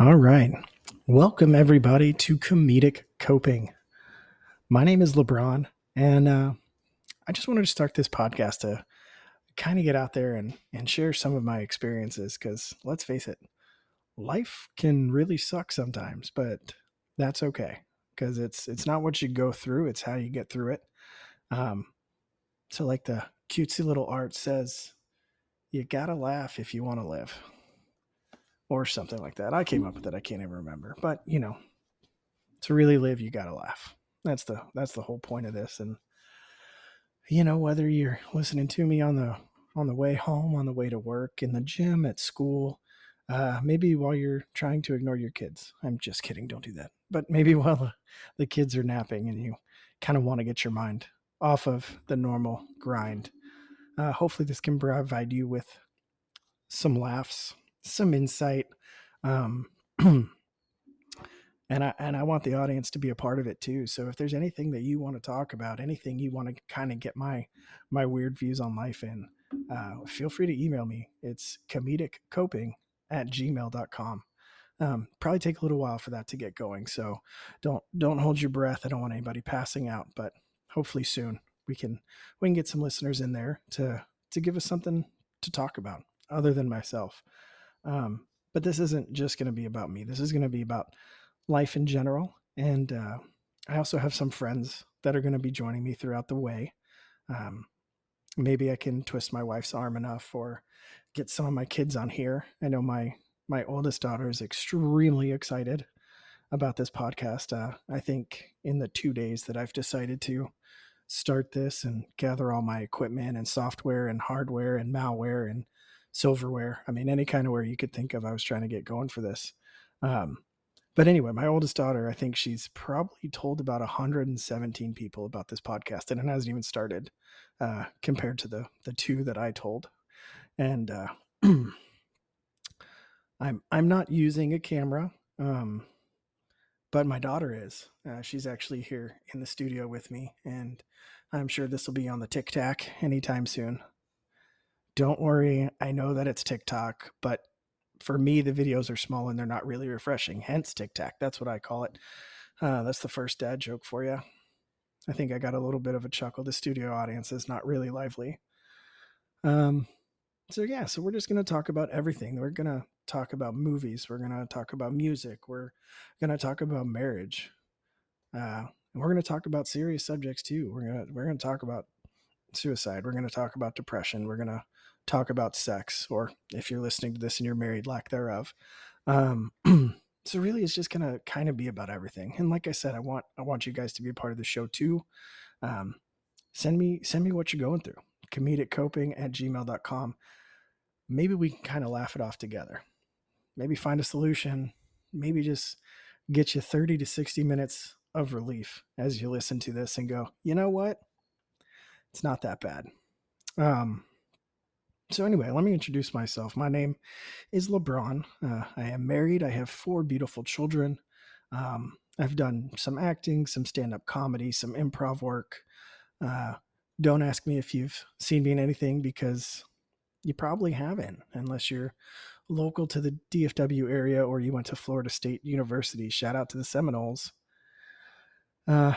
All right. Welcome, everybody, to Comedic Coping. My name is LeBron, and uh, I just wanted to start this podcast to kind of get out there and, and share some of my experiences because let's face it, life can really suck sometimes, but that's okay because it's it's not what you go through, it's how you get through it. Um, so, like the cutesy little art says, you gotta laugh if you want to live or something like that. I came up with it. I can't even remember. But you know, to really live, you got to laugh. That's the that's the whole point of this. And you know, whether you're listening to me on the on the way home, on the way to work, in the gym, at school, uh, maybe while you're trying to ignore your kids. I'm just kidding. Don't do that. But maybe while the, the kids are napping and you kind of want to get your mind off of the normal grind. Uh, hopefully, this can provide you with some laughs, some insight. Um, and I and I want the audience to be a part of it too. So if there's anything that you want to talk about, anything you want to kind of get my my weird views on life in, uh, feel free to email me. It's comediccoping at gmail.com. Um, probably take a little while for that to get going. So don't don't hold your breath. I don't want anybody passing out, but hopefully soon we can we can get some listeners in there to to give us something to talk about other than myself. Um, but this isn't just going to be about me. This is going to be about life in general. And uh, I also have some friends that are going to be joining me throughout the way. Um, maybe I can twist my wife's arm enough or get some of my kids on here. I know my my oldest daughter is extremely excited about this podcast. Uh, I think in the two days that I've decided to start this and gather all my equipment and software and hardware and malware and silverware. I mean, any kind of ware you could think of, I was trying to get going for this. Um, but anyway, my oldest daughter, I think she's probably told about 117 people about this podcast, and it hasn't even started uh, compared to the the two that I told. And uh, I'm I'm not using a camera, um, but my daughter is. Uh, she's actually here in the studio with me, and I'm sure this will be on the Tic Tac anytime soon don't worry. I know that it's TikTok, but for me, the videos are small and they're not really refreshing. Hence TikTok. That's what I call it. Uh, that's the first dad joke for you. I think I got a little bit of a chuckle. The studio audience is not really lively. Um, so yeah, so we're just going to talk about everything. We're going to talk about movies. We're going to talk about music. We're going to talk about marriage. Uh, and we're going to talk about serious subjects too. We're to we're going to talk about suicide. We're going to talk about depression. We're to talk about sex, or if you're listening to this and you're married, lack thereof. Um, so really, it's just to kind of be about everything. And like I said, I want I want you guys to be a part of the show too. Um, send me send me what you're going through. Comedic coping at gmail.com. Maybe we can kind of laugh it off together. Maybe find a solution. Maybe just get you 30 to 60 minutes of relief as you listen to this and go, you know what? It's not that bad. Um, so, anyway, let me introduce myself. My name is LeBron. Uh, I am married. I have four beautiful children. Um, I've done some acting, some stand up comedy, some improv work. Uh, don't ask me if you've seen me in anything because you probably haven't, unless you're local to the DFW area or you went to Florida State University. Shout out to the Seminoles. Uh,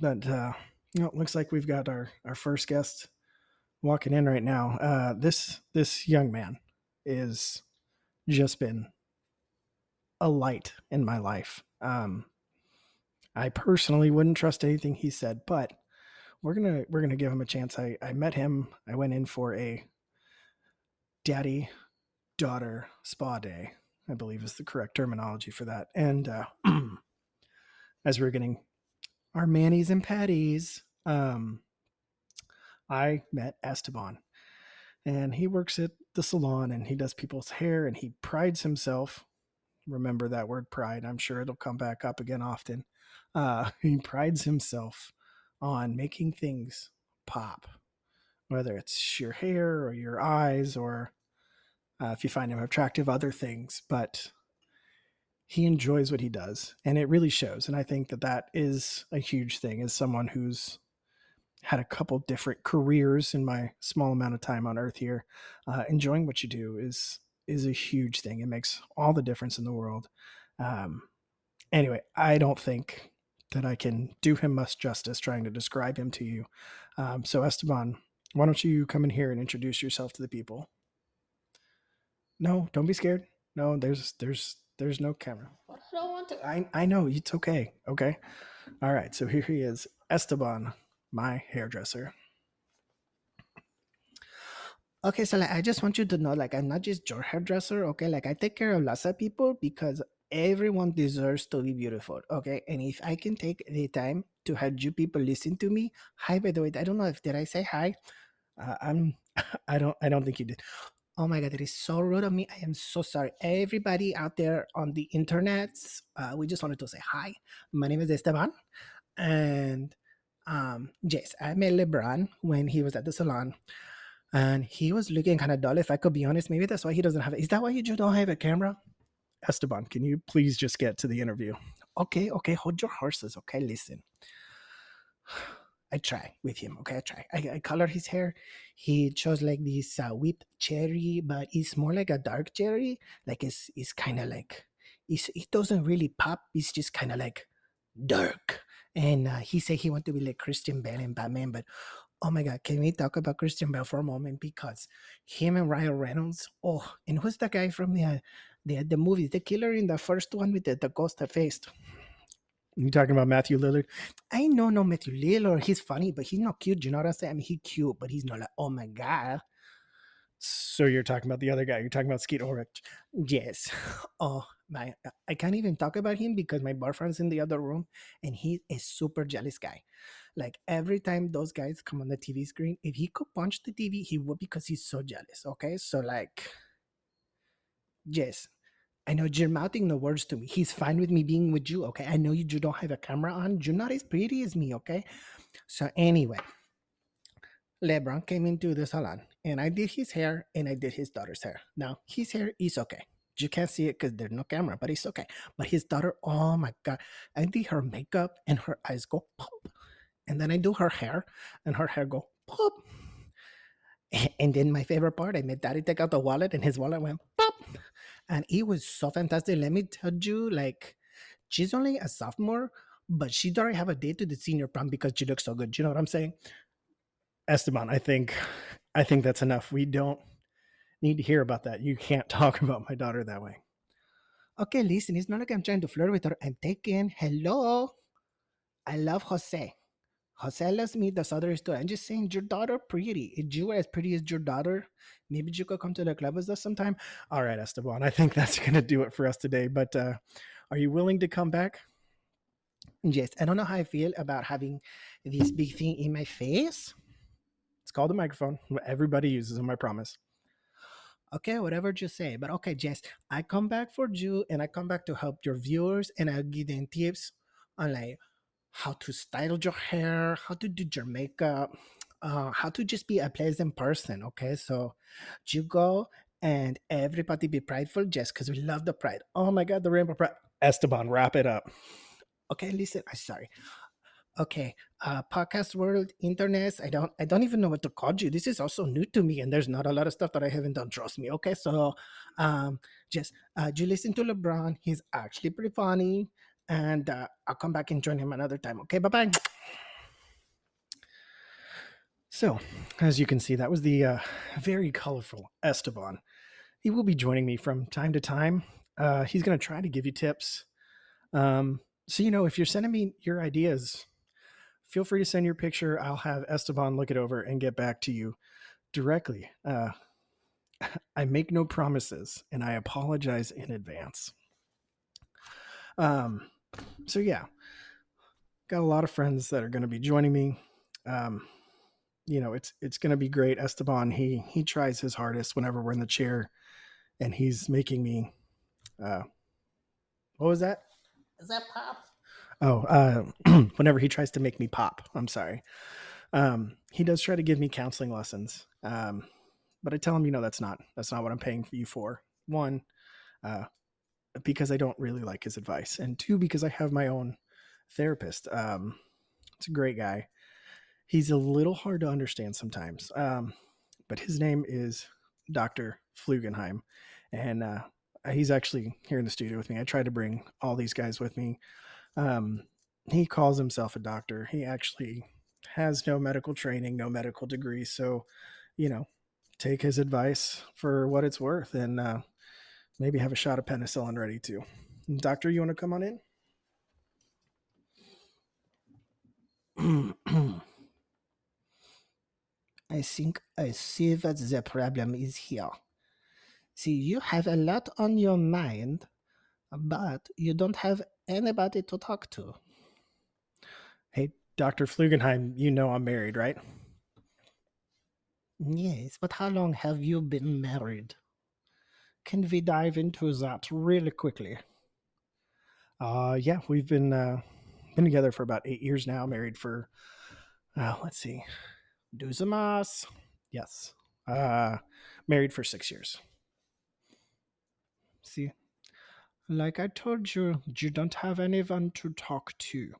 but uh, you know, it looks like we've got our our first guest walking in right now. Uh, this this young man is just been a light in my life. Um, I personally wouldn't trust anything he said, but we're gonna we're gonna give him a chance. I I met him. I went in for a daddy daughter spa day. I believe is the correct terminology for that. And uh, as we we're getting our manis and patties. Um, I met Esteban, and he works at the salon and he does people's hair and he prides himself. Remember that word pride. I'm sure it'll come back up again often. Uh, he prides himself on making things pop, whether it's your hair or your eyes or uh, if you find him attractive, other things. But he enjoys what he does and it really shows and i think that that is a huge thing as someone who's had a couple different careers in my small amount of time on earth here uh, enjoying what you do is is a huge thing. It makes all the difference in the world. Um, anyway, I don't think that I can do him much justice trying to describe him to you. Um, so, Esteban, why don't you come in here and introduce yourself to the people? No, don't be scared. No, there's there's there's no camera. I don't want to. I I know it's okay. Okay. All right. So here he is, Esteban, my hairdresser. Okay, so like I just want you to know, like I'm not just your hairdresser, okay? Like I take care of lots of people because everyone deserves to be beautiful, okay? And if I can take the time to have you people listen to me, hi by the way, I don't know if did I say hi? Uh, I'm I don't I don't think you did. Oh my god, that is so rude of me. I am so sorry. Everybody out there on the internet, uh, we just wanted to say hi. My name is Esteban, and um, yes, I met LeBron when he was at the salon and he was looking kind of dull. If I could be honest, maybe that's why he doesn't have it. Is that why you don't have a camera? Esteban, can you please just get to the interview? Okay, okay, hold your horses. Okay, listen. I try with him. Okay, I try. I, I color his hair. He chose like this uh, whipped cherry, but it's more like a dark cherry. Like it's it's kind of like it's, it doesn't really pop. It's just kind of like dark. And uh, he said he wanted to be like Christian Bale and Batman, but Oh my God, can we talk about Christian Bale for a moment? Because him and Ryan Reynolds, oh, and who's the guy from the the, the movies, the killer in the first one with the, the ghost faced? You talking about Matthew Lillard? I know, no Matthew Lillard. He's funny, but he's not cute. You know what I'm saying? I mean, he's cute, but he's not like, oh my god. So you're talking about the other guy? You're talking about Skeet Ulrich? Yes. Oh my, uh, I can't even talk about him because my boyfriend's in the other room, and he's a super jealous guy. Like every time those guys come on the TV screen, if he could punch the TV, he would because he's so jealous. Okay. So, like, yes, I know you're mouthing the words to me. He's fine with me being with you. Okay. I know you don't have a camera on. You're not as pretty as me. Okay. So, anyway, LeBron came into the salon and I did his hair and I did his daughter's hair. Now, his hair is okay. You can't see it because there's no camera, but it's okay. But his daughter, oh my God, I did her makeup and her eyes go pop and then I do her hair, and her hair go pop. And then my favorite part, I made Daddy take out the wallet, and his wallet went pop, and it was so fantastic. Let me tell you, like, she's only a sophomore, but she'd already have a date to the senior prom because she looks so good. You know what I'm saying? Esteban, I think, I think that's enough. We don't need to hear about that. You can't talk about my daughter that way. Okay, listen, it's not like I'm trying to flirt with her. I'm taking hello. I love Jose. Jose loves me. That's other story. I'm just saying, your daughter pretty. If you were as pretty as your daughter, maybe you could come to the club with us sometime. All right, Esteban. I think that's gonna do it for us today. But uh, are you willing to come back? Yes. I don't know how I feel about having this big thing in my face. It's called a microphone. Everybody uses them. I promise. Okay, whatever you say. But okay, Jess, I come back for you, and I come back to help your viewers, and I'll give them tips on like how to style your hair, how to do your makeup, uh, how to just be a pleasant person. Okay, so you go and everybody be prideful Jess, because we love the pride. Oh my God, the rainbow pride. Esteban, wrap it up. Okay, listen, I'm sorry. Okay, uh, podcast world, internet. I don't, I don't even know what to call you. This is also new to me, and there's not a lot of stuff that I haven't done. Trust me. Okay, so, um, just uh, you listen to LeBron. He's actually pretty funny and uh, I'll come back and join him another time. Okay, bye bye. So, as you can see, that was the uh, very colorful Esteban. He will be joining me from time to time. Uh, he's going to try to give you tips. Um, so, you know, if you're sending me your ideas, feel free to send your picture. I'll have Esteban look it over and get back to you directly. Uh, I make no promises and I apologize in advance. Um, so yeah, got a lot of friends that are going to be joining me. Um, you know, it's it's going to be great. Esteban, he he tries his hardest whenever we're in the chair, and he's making me. Uh, what was that? Is that pop? Oh, uh, whenever he tries to make me pop, I'm sorry. Um, he does try to give me counseling lessons, um, but I tell him, you know, that's not that's not what I'm paying you for. One, uh, because I don't really like his advice, and two because I have my own therapist. Um, it's a great guy. He's a little hard to understand sometimes, um, but his name is Doctor Flugenheim, and uh, he's actually here in the studio with me. I try to bring all these guys with me. Um, he calls himself a doctor. He actually has no medical training, no medical degree. So, you know, take his advice for what it's worth and uh, maybe have a shot of penicillin ready too. Doctor, you want to come on in? I think I see what the problem is here. See, you have a lot on your mind, but you don't have anybody to talk to. Hey, Dr. Flugenheim, you know I'm married, right? Yes, but how long have you been married? Can we dive into that really quickly? Uh, yeah, we've been uh, been together for about eight years now. Married for, uh, let's see, Duzamas. Yes, uh, married for six years. See, like I told you, you don't have anyone to talk to.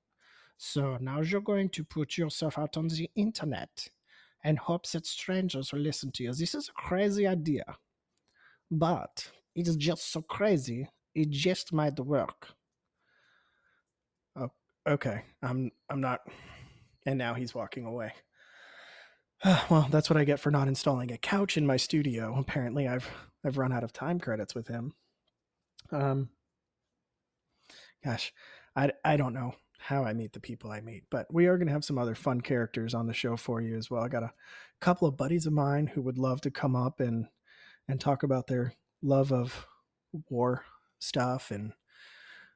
So now you're going to put yourself out on the internet and hope that strangers will listen to you. This is a crazy idea. But it is just so crazy, it just might work. Oh, okay. I'm I'm not and now he's walking away. well, that's what I get for not installing a couch in my studio. Apparently I've I've run out of time credits with him. Um gosh, I I don't know how I meet the people I meet. But we are going to have some other fun characters on the show for you as well. I got a couple of buddies of mine who would love to come up and and talk about their love of war stuff and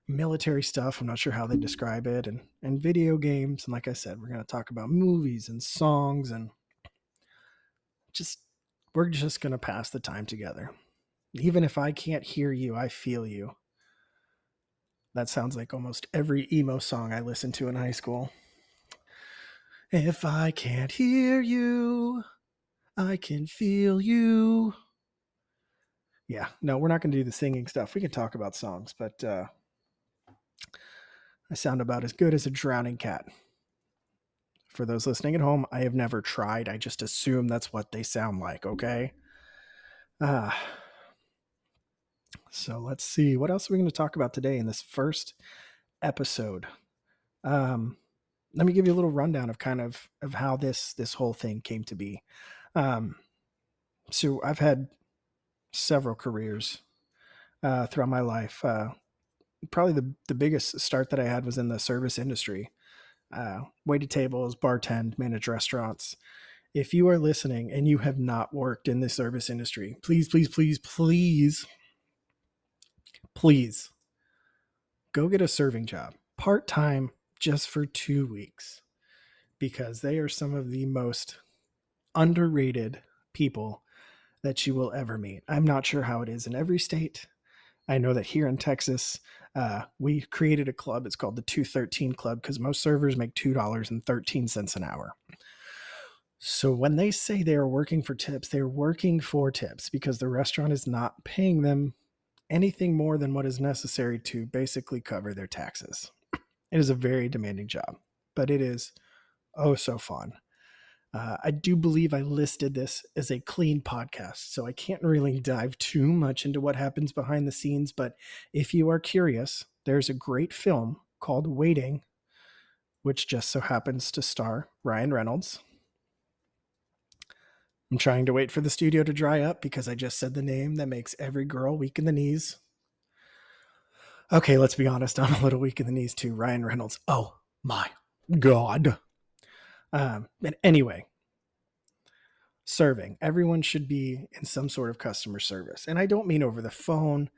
military stuff. I'm not sure how they describe it and and video games and like I said, we're going to talk about movies and songs and just we're just going to pass the time together. Even if I can't hear you, I feel you. That sounds like almost every emo song I listened to in high school. If I can't hear you, I can feel you. Yeah, no, we're not going to do the singing stuff. We can talk about songs, but uh, I sound about as good as a drowning cat. For those listening at home, I have never tried. I just assume that's what they sound like, okay? Ah. Uh, so let's see what else are we going to talk about today in this first episode. Um, let me give you a little rundown of kind of of how this this whole thing came to be. Um, so I've had several careers uh, throughout my life. Uh, probably the the biggest start that I had was in the service industry. Uh, waited tables, bartend, manage restaurants. If you are listening and you have not worked in the service industry, please, please, please, please please go get a serving job part time just for two weeks because they are some of the most underrated people that you will ever meet. I'm not sure how it is in every state. I know that here in Texas, uh, we created a club. It's called the 213 Club because most servers make $2.13 an hour. So when they say they are working for tips, they're working for tips because the restaurant is not paying them anything more than what is necessary to basically cover their taxes. It is a very demanding job, but it is oh so fun. Uh, I do believe I listed this as a clean podcast, so I can't really dive too much into what happens behind the scenes. But if you are curious, there's a great film called Waiting, which just so happens to star Ryan Reynolds. I'm trying to wait for the studio to dry up because I just said the name that makes every girl weak in the knees. Okay, let's be honest. I'm a little weak in the knees too. Ryan Reynolds. Oh my God. Um, but anyway, serving. Everyone should be in some sort of customer service. And I don't mean over the phone,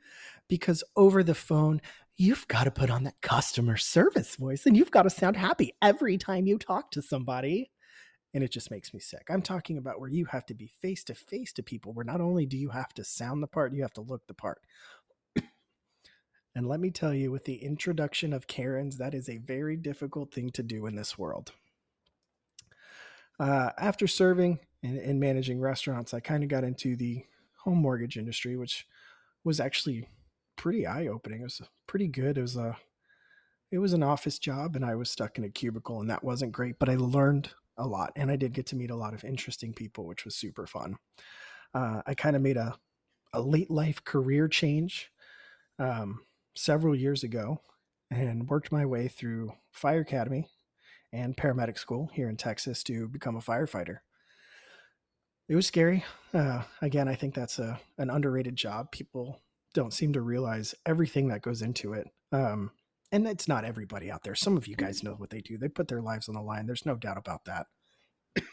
because over the phone, you've got to put on that customer service voice and you've got to sound happy every time you talk to somebody and it just makes me sick. I'm talking about where you have to be face to face to people, where not only do you have to sound the part, you have to look the part. and let me tell you, with the introduction of Karens, that is a very difficult thing to do in this world. Uh, after serving and, and managing restaurants, I kind of got into the home mortgage industry, which was actually pretty eye opening. It was pretty good. It was a it was an office job and I was stuck in a cubicle and that wasn't great, but I learned a lot, and I did get to meet a lot of interesting people, which was super fun. Uh, I kind of made a a late life career change um, several years ago and worked my way through fire academy and paramedic school here in Texas to become a firefighter. It was scary. Uh, again, I think that's a an underrated job. People don't seem to realize everything that goes into it. Um, and it's not everybody out there. Some of you guys mm-hmm. know what they do. They put their lives on the line. There's no doubt about that.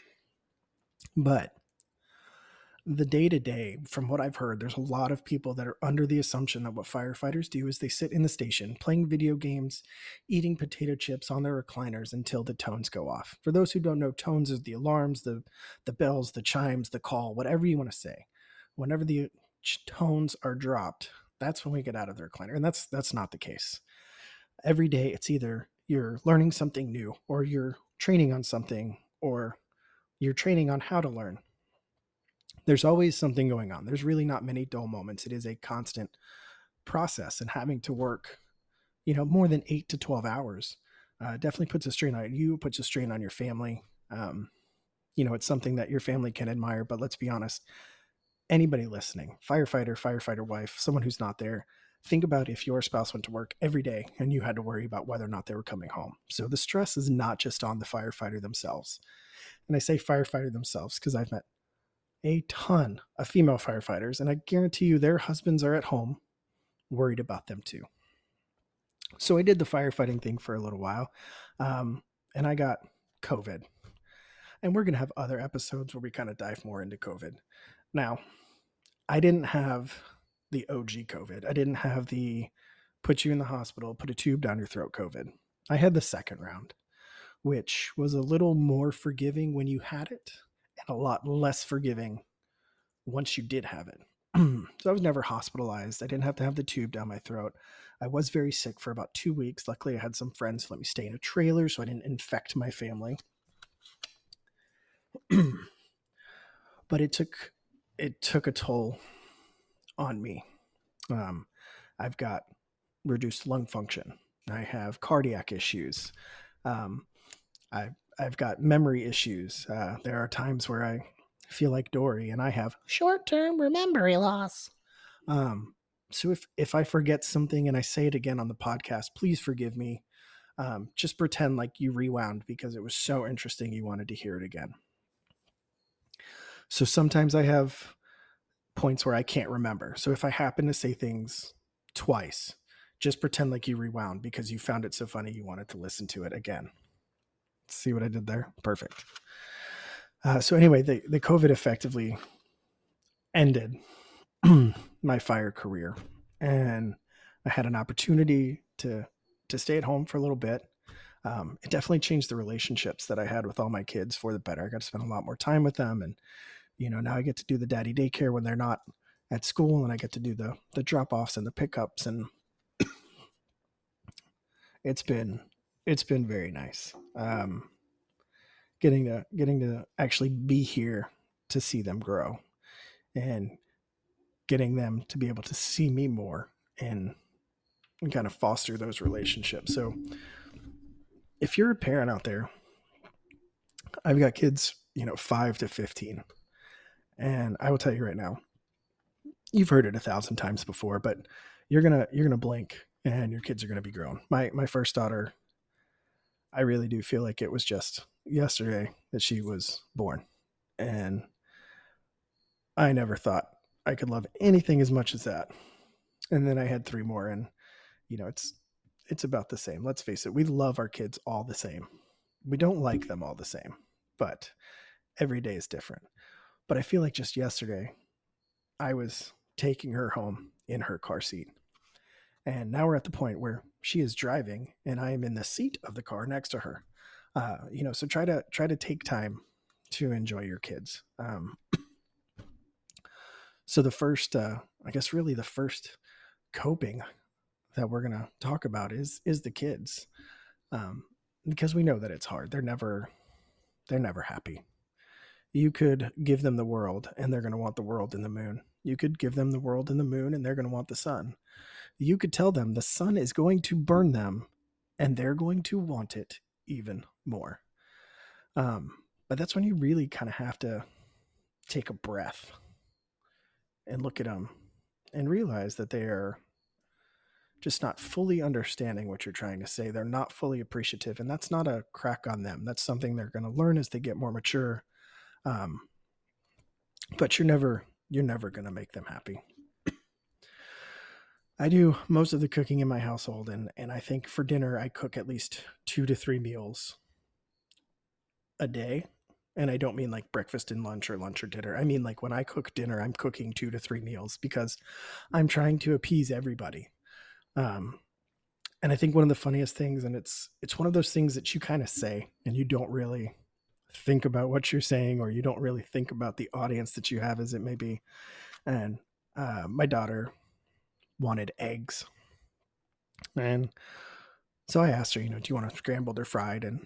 but the day to day, from what I've heard, there's a lot of people that are under the assumption that what firefighters do is they sit in the station playing video games, eating potato chips on their recliners until the tones go off. For those who don't know, tones is the alarms, the the bells, the chimes, the call, whatever you want to say. Whenever the tones are dropped, that's when we get out of the recliner, and that's that's not the case. Every day, it's either you're learning something new, or you're training on something, or you're training on how to learn there's always something going on. There's really not many dull moments. It is a constant process, and having to work, you know, more than eight to 12 hours uh, definitely puts a strain on you, puts a strain on your family. Um, you know, it's something that your family can admire, but let's be honest, anybody listening, firefighter, firefighter wife, someone who's not there, think about if your spouse went to work every day and you had to worry about whether or not they were coming home. So the stress is not just on the firefighter themselves. And I say firefighter themselves because I've met a ton of female firefighters, and I guarantee you their husbands are at home worried about them too. So I did the firefighting thing for a little while, um, and I got COVID. And we're going to have other episodes where we kind of dive more into COVID. Now, I didn't have the OG COVID. I didn't have the put you in the hospital, put a tube down your throat COVID. I had the second round, which was a little more forgiving when you had it and a lot less forgiving once you did have it. so I was never hospitalized. I didn't have to have the tube down my throat. I was very sick for about two weeks. Luckily, I had some friends let me stay in a trailer so I didn't infect my family. but it took it took a toll on me. Um, I've got reduced lung function. I have cardiac issues. Um, I I've got memory issues. Uh, there are times where I feel like Dory, and I have short-term memory loss. Um, so if if I forget something and I say it again on the podcast, please forgive me. Um, just pretend like you rewound because it was so interesting you wanted to hear it again. So sometimes I have points where I can't remember. So if I happen to say things twice, just pretend like you rewound because you found it so funny you wanted to listen to it again. See what I did there? Perfect. Uh, so anyway, the, the COVID effectively ended my fire career, and I had an opportunity to to stay at home for a little bit. Um, it definitely changed the relationships that I had with all my kids for the better. I got to spend a lot more time with them, and you know now I get to do the daddy daycare when they're not at school, and I get to do the the drop offs and the pickups, and it's been it's been very nice. Um, getting to getting to actually be here to see them grow, and getting them to be able to see me more and, and kind of foster those relationships. So, if you're a parent out there, I've got kids, you know, five to fifteen, and I will tell you right now, you've heard it a thousand times before, but you're gonna you're gonna blink and your kids are gonna be grown. My my first daughter I really do feel like it was just yesterday that she was born. And I never thought I could love anything as much as that. And then I had three more and you know, it's it's about the same. Let's face it, we love our kids all the same. We don't like them all the same, but every day is different. But I feel like just yesterday I was taking her home in her car seat. And now we're at the point where she is driving and I am in the seat of the car next to her. Uh, you know, so try to try to take time to enjoy your kids. Um, so the first, uh, I guess, really the first coping that we're gonna talk about is is the kids, um, because we know that it's hard. They're never they're never happy. You could give them the world and they're gonna want the world and the moon. You could give them the world and the moon and they're gonna want the sun you could tell them the sun is going to burn them and they're going to want it even more. Um, but that's when you really kind of have to take a breath and look at them and realize that they are just not fully understanding what you're trying to say. They're not fully appreciative, and that's not a crack on them. That's something they're going to learn as they get more mature. Um, but you're never you're never going to make them happy. I do most of the cooking in my household, and and I think for dinner I cook at least two to three meals a day. And I don't mean like breakfast and lunch or lunch or dinner. I mean like when I cook dinner, I'm cooking two to three meals because I'm trying to appease everybody. Um, and I think one of the funniest things, and it's it's one of those things that you kind of say and you don't really think about what you're saying, or you don't really think about the audience that you have, as it may be. And uh, my daughter wanted eggs, and so I asked her, you know, do you want them scrambled or fried? And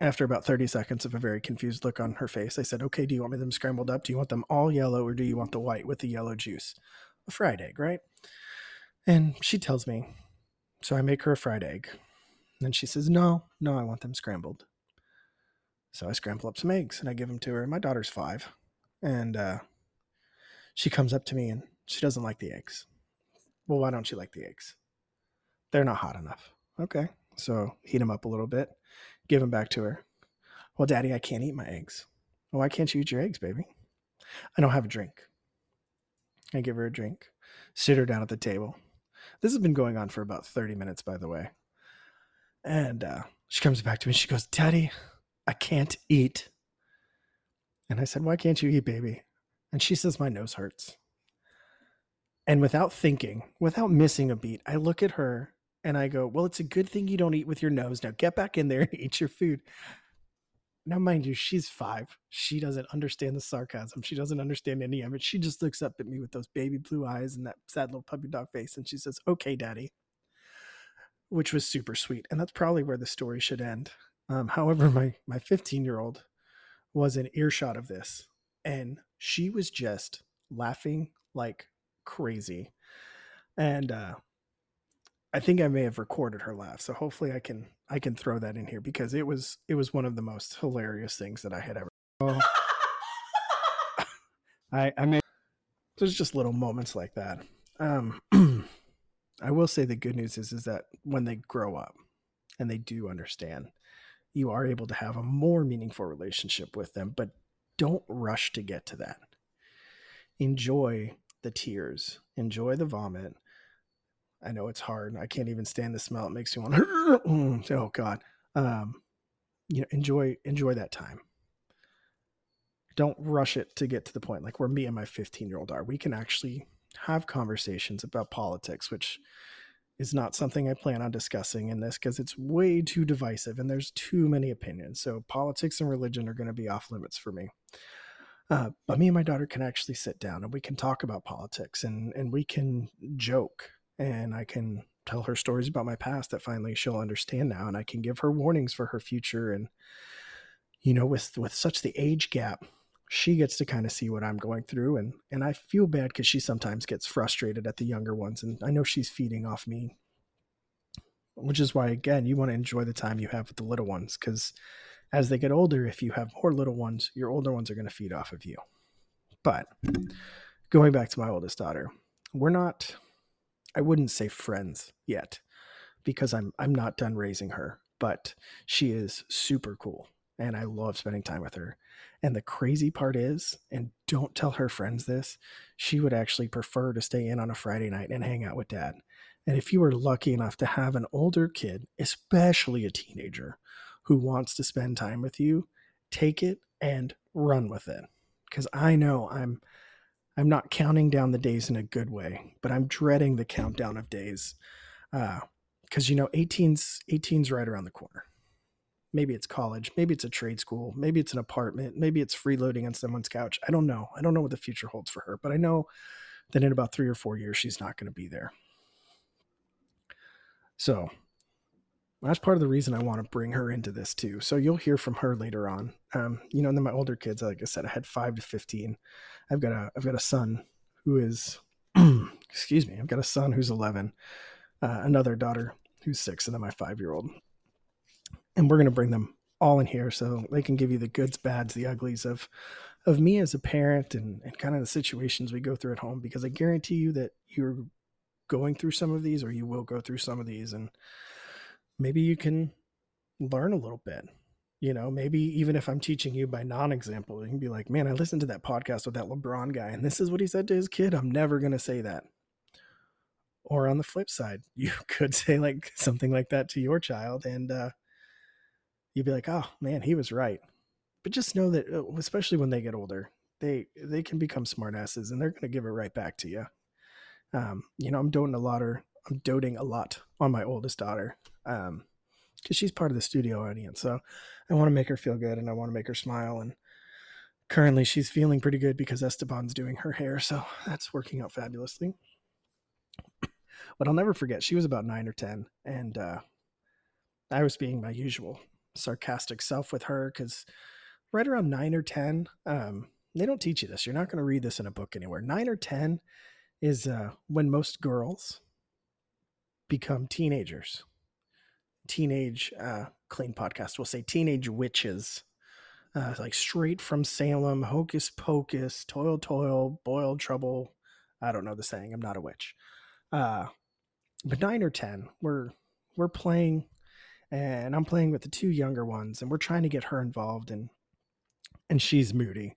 after about 30 seconds of a very confused look on her face, I said, okay, do you want me them scrambled up? Do you want them all yellow or do you want the white with the yellow juice? A fried egg, right? And she tells me, so I make her a fried egg. And she says, no, no, I want them scrambled. So I scramble up some eggs and I give them to her. My daughter's five. And uh, she comes up to me and she doesn't like the eggs. Well, why don't you like the eggs? They're not hot enough. Okay. So heat them up a little bit, give them back to her. Well, daddy, I can't eat my eggs. Well, why can't you eat your eggs, baby? I don't have a drink. I give her a drink, sit her down at the table. This has been going on for about 30 minutes, by the way. And uh, she comes back to me. And she goes, Daddy, I can't eat. And I said, Why can't you eat, baby? And she says, My nose hurts. And without thinking, without missing a beat, I look at her and I go, Well, it's a good thing you don't eat with your nose. Now get back in there and eat your food. Now, mind you, she's five. She doesn't understand the sarcasm. She doesn't understand any of it. She just looks up at me with those baby blue eyes and that sad little puppy dog face. And she says, Okay, daddy, which was super sweet. And that's probably where the story should end. Um, however, my, my 15 year old was an earshot of this. And she was just laughing like crazy. And uh, I think I may have recorded her laugh, so hopefully I can I can throw that in here because it was it was one of the most hilarious things that I had ever. Oh. I I mean, there's just little moments like that. Um, I will say the good news is is that when they grow up and they do understand, you are able to have a more meaningful relationship with them, but don't rush to get to that. Enjoy the tears, enjoy the vomit, I know it's hard. I can't even stand the smell. It makes me want to, oh God. Um, you know, enjoy, enjoy that time. Don't rush it to get to the point like where me and my 15 year old are. We can actually have conversations about politics, which is not something I plan on discussing in this because it's way too divisive and there's too many opinions. So politics and religion are going to be off limits for me. Uh, but me and my daughter can actually sit down and we can talk about politics and and we can joke and I can tell her stories about my past that finally she'll understand now and I can give her warnings for her future and you know with with such the age gap she gets to kind of see what I'm going through and and I feel bad cuz she sometimes gets frustrated at the younger ones and I know she's feeding off me. Which is why again you want to enjoy the time you have with the little ones cuz as they get older if you have more little ones your older ones are going to feed off of you. But going back to my oldest daughter we're not I wouldn't say friends yet because I'm I'm not done raising her, but she is super cool and I love spending time with her. And the crazy part is, and don't tell her friends this, she would actually prefer to stay in on a Friday night and hang out with dad. And if you are lucky enough to have an older kid, especially a teenager, who wants to spend time with you, take it and run with it. Because I know I'm I'm not counting down the days in a good way, but I'm dreading the countdown of days. Uh, because you know 18's 18's right around the corner. Maybe it's college, maybe it's a trade school, maybe it's an apartment, maybe it's freeloading on someone's couch. I don't know. I don't know what the future holds for her, but I know that in about 3 or 4 years she's not going to be there. So, that's part of the reason I want to bring her into this too. So you'll hear from her later on. Um, you know, and then my older kids, like I said, I had five to fifteen. I've got a I've got a son who is excuse me, I've got a son who's eleven, uh, another daughter who's six, and then my five year old. And we're gonna bring them all in here so they can give you the goods, bads, the uglies of of me as a parent and, and kind of the situations we go through at home because I guarantee you that you're going through some of these or you will go through some of these and maybe you can learn a little bit. You know, maybe even if I'm teaching you by non example, you can be like, man, I listened to that podcast with that LeBron guy and this is what he said to his kid. I'm never going to say that. Or on the flip side, you could say like something like that to your child and uh, you'd be like, oh man, he was right. But just know that uh, especially when they get older they they can become smartasses and they're going to give it right back to you um, you know i'm doting a lot or i'm doting a lot on my oldest daughter um because she's part of the studio audience so i want to make her feel good and i want to make her smile and currently she's feeling pretty good because esteban's doing her hair so that's working out fabulously. But i'll never forget she was about nine or ten and uh i was being my usual sarcastic self with her because right around nine or 10, um, they don't teach you this. You're not going to read this in a book anywhere. Nine or 10 is uh, when most girls become teenagers. Teenage uh, clean podcast will say teenage witches. Uh, like straight from Salem, hocus pocus, toil, toil, boil trouble. I don't know the saying. I'm not a witch. Uh, but nine or 10, we're, we're playing and I'm playing with the two younger ones and we're trying to get her involved and and she's moody.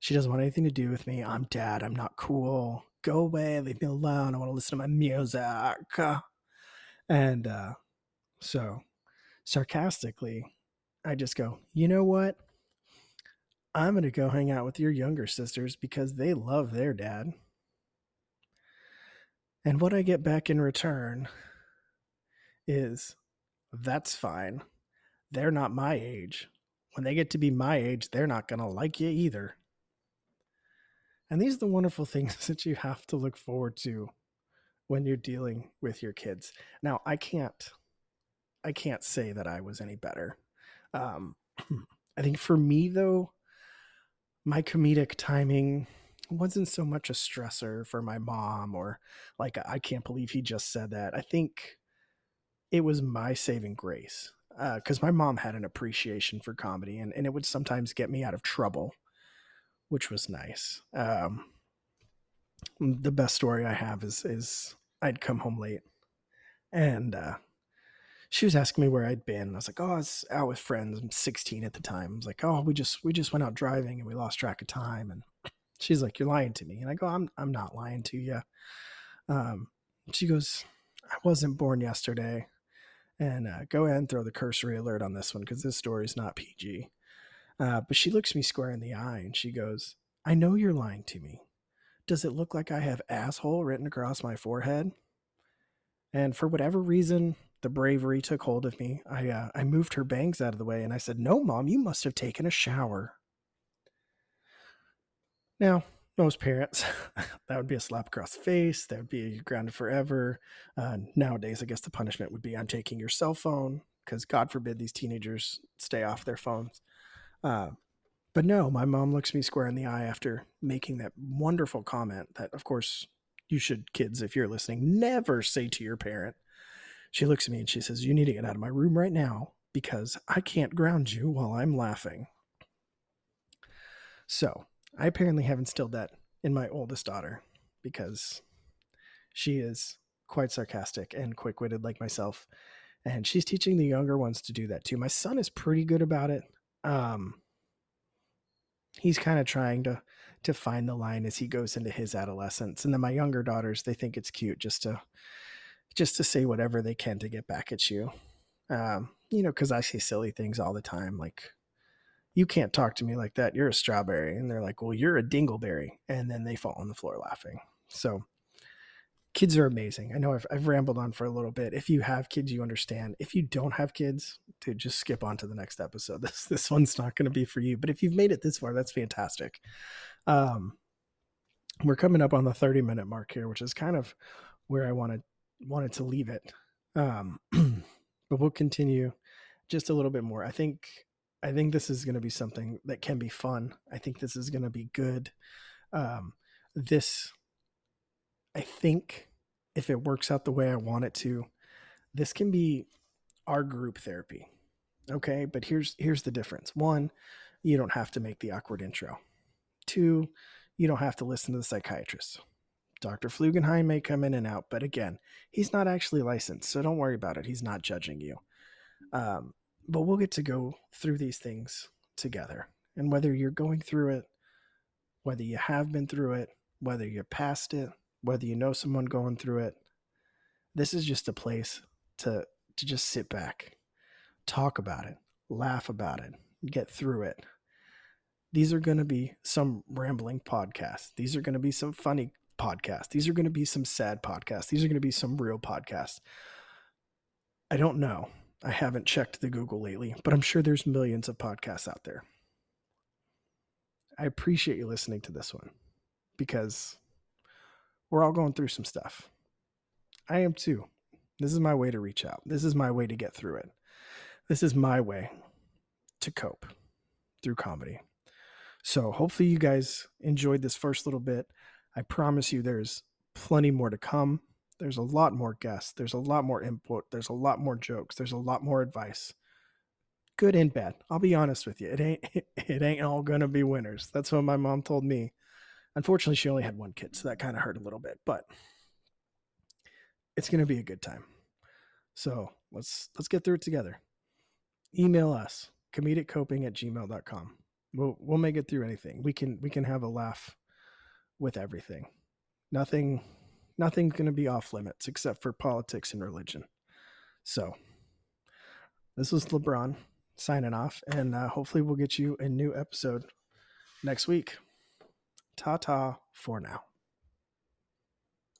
She doesn't want anything to do with me. I'm dad. I'm not cool. Go away. Leave me alone. I want to listen to my music. And uh, so, sarcastically, I just go, you know what? I'm going to go hang out with your younger sisters because they love their dad. And what I get back in return is that's fine. They're not my age when they get to be my age, they're not going to like you either. And these are the wonderful things that you have to look forward to when you're dealing with your kids. Now, I can't I can't say that I was any better. Um, I think for me though, my comedic timing wasn't so much a stressor for my mom or like I can't believe he just said that. I think it was my saving grace because uh, my mom had an appreciation for comedy and, and it would sometimes get me out of trouble, which was nice. Um, the best story I have is is I'd come home late and uh, she was asking me where I'd been. I was like, "Oh, I was out with friends. I'm 16 at the time." I was like, "Oh, we just we just went out driving and we lost track of time." And she's like, "You're lying to me." And I go, "I'm I'm not lying to you." Um, she goes, "I wasn't born yesterday and uh, go ahead and throw the cursory alert on this one because this story is not PG. Uh, but she looks me square in the eye and she goes, I know you're lying to me. Does it look like I have asshole written across my forehead? And for whatever reason, the bravery took hold of me. I, uh, I moved her bangs out of the way and I said, No, mom, you must have taken a shower. Now, most parents, that would be a slap across the face. That would be grounded forever. Uh, nowadays, I guess the punishment would be on taking your cell phone because God forbid these teenagers stay off their phones. Uh, but no, my mom looks me square in the eye after making that wonderful comment that, of course, you should, kids, if you're listening, never say to your parent. She looks at me and she says, You need to get out of my room right now because I can't ground you while I'm laughing. So I apparently have instilled that in my oldest daughter because she is quite sarcastic and quick witted like myself. And she's teaching the younger ones to do that too. My son is pretty good about it. Um, he's kind of trying to to find the line as he goes into his adolescence. And then my younger daughters, they think it's cute just to just to say whatever they can to get back at you. Um, you know, because I say silly things all the time, like you can't talk to me like that. You're a strawberry. And they're like, well, you're a dingleberry. And then they fall on the floor laughing. So kids are amazing. I know I've, I've rambled on for a little bit. If you have kids, you understand. If you don't have kids, dude, just skip on to the next episode. This, this one's not going to be for you, but if you've made it this far, that's fantastic. Um, we're coming up on the 30 minute mark here, which is kind of where I wanted, wanted to leave it. Um, but we'll continue just a little bit more. I think I think this is going to be something that can be fun. I think this is going to be good. Um, this, I think, if it works out the way I want it to, this can be our group therapy. Okay, but here's here's the difference. One, you don't have to make the awkward intro. Two, you don't have to listen to the psychiatrist. Dr. Flugenheim may come in and out, but again, he's not actually licensed, so don't worry about it. He's not judging you. Um, but we'll get to go through these things together. And whether you're going through it, whether you have been through it, whether you're past it, whether you know someone going through it, this is just a place to to just sit back, talk about it, laugh about it, get through it. These are going to be some rambling podcasts. These are going to be some funny podcasts. These are going to be some sad podcasts. These are going to be some real podcasts. I don't know. I haven't checked the Google lately, but I'm sure there's millions of podcasts out there. I appreciate you listening to this one because we're all going through some stuff. I am too. This is my way to reach out. This is my way to get through it. This is my way to cope through comedy. So hopefully you guys enjoyed this first little bit. I promise you there's plenty more to come. There's a lot more guests. There's a lot more input. There's a lot more jokes. There's a lot more advice. Good and bad. I'll be honest with you. It ain't it ain't all gonna be winners. That's what my mom told me. Unfortunately, she only had one kid, so that kind of hurt a little bit, but it's gonna be a good time. So let's let's get through it together. Email us, comediccoping at gmail.com. We'll we'll make it through anything. We can we can have a laugh with everything. Nothing nothing's going to be off limits except for politics and religion. So, this was LeBron signing off, and uh, hopefully, we'll get you a new episode next week. Ta ta for now.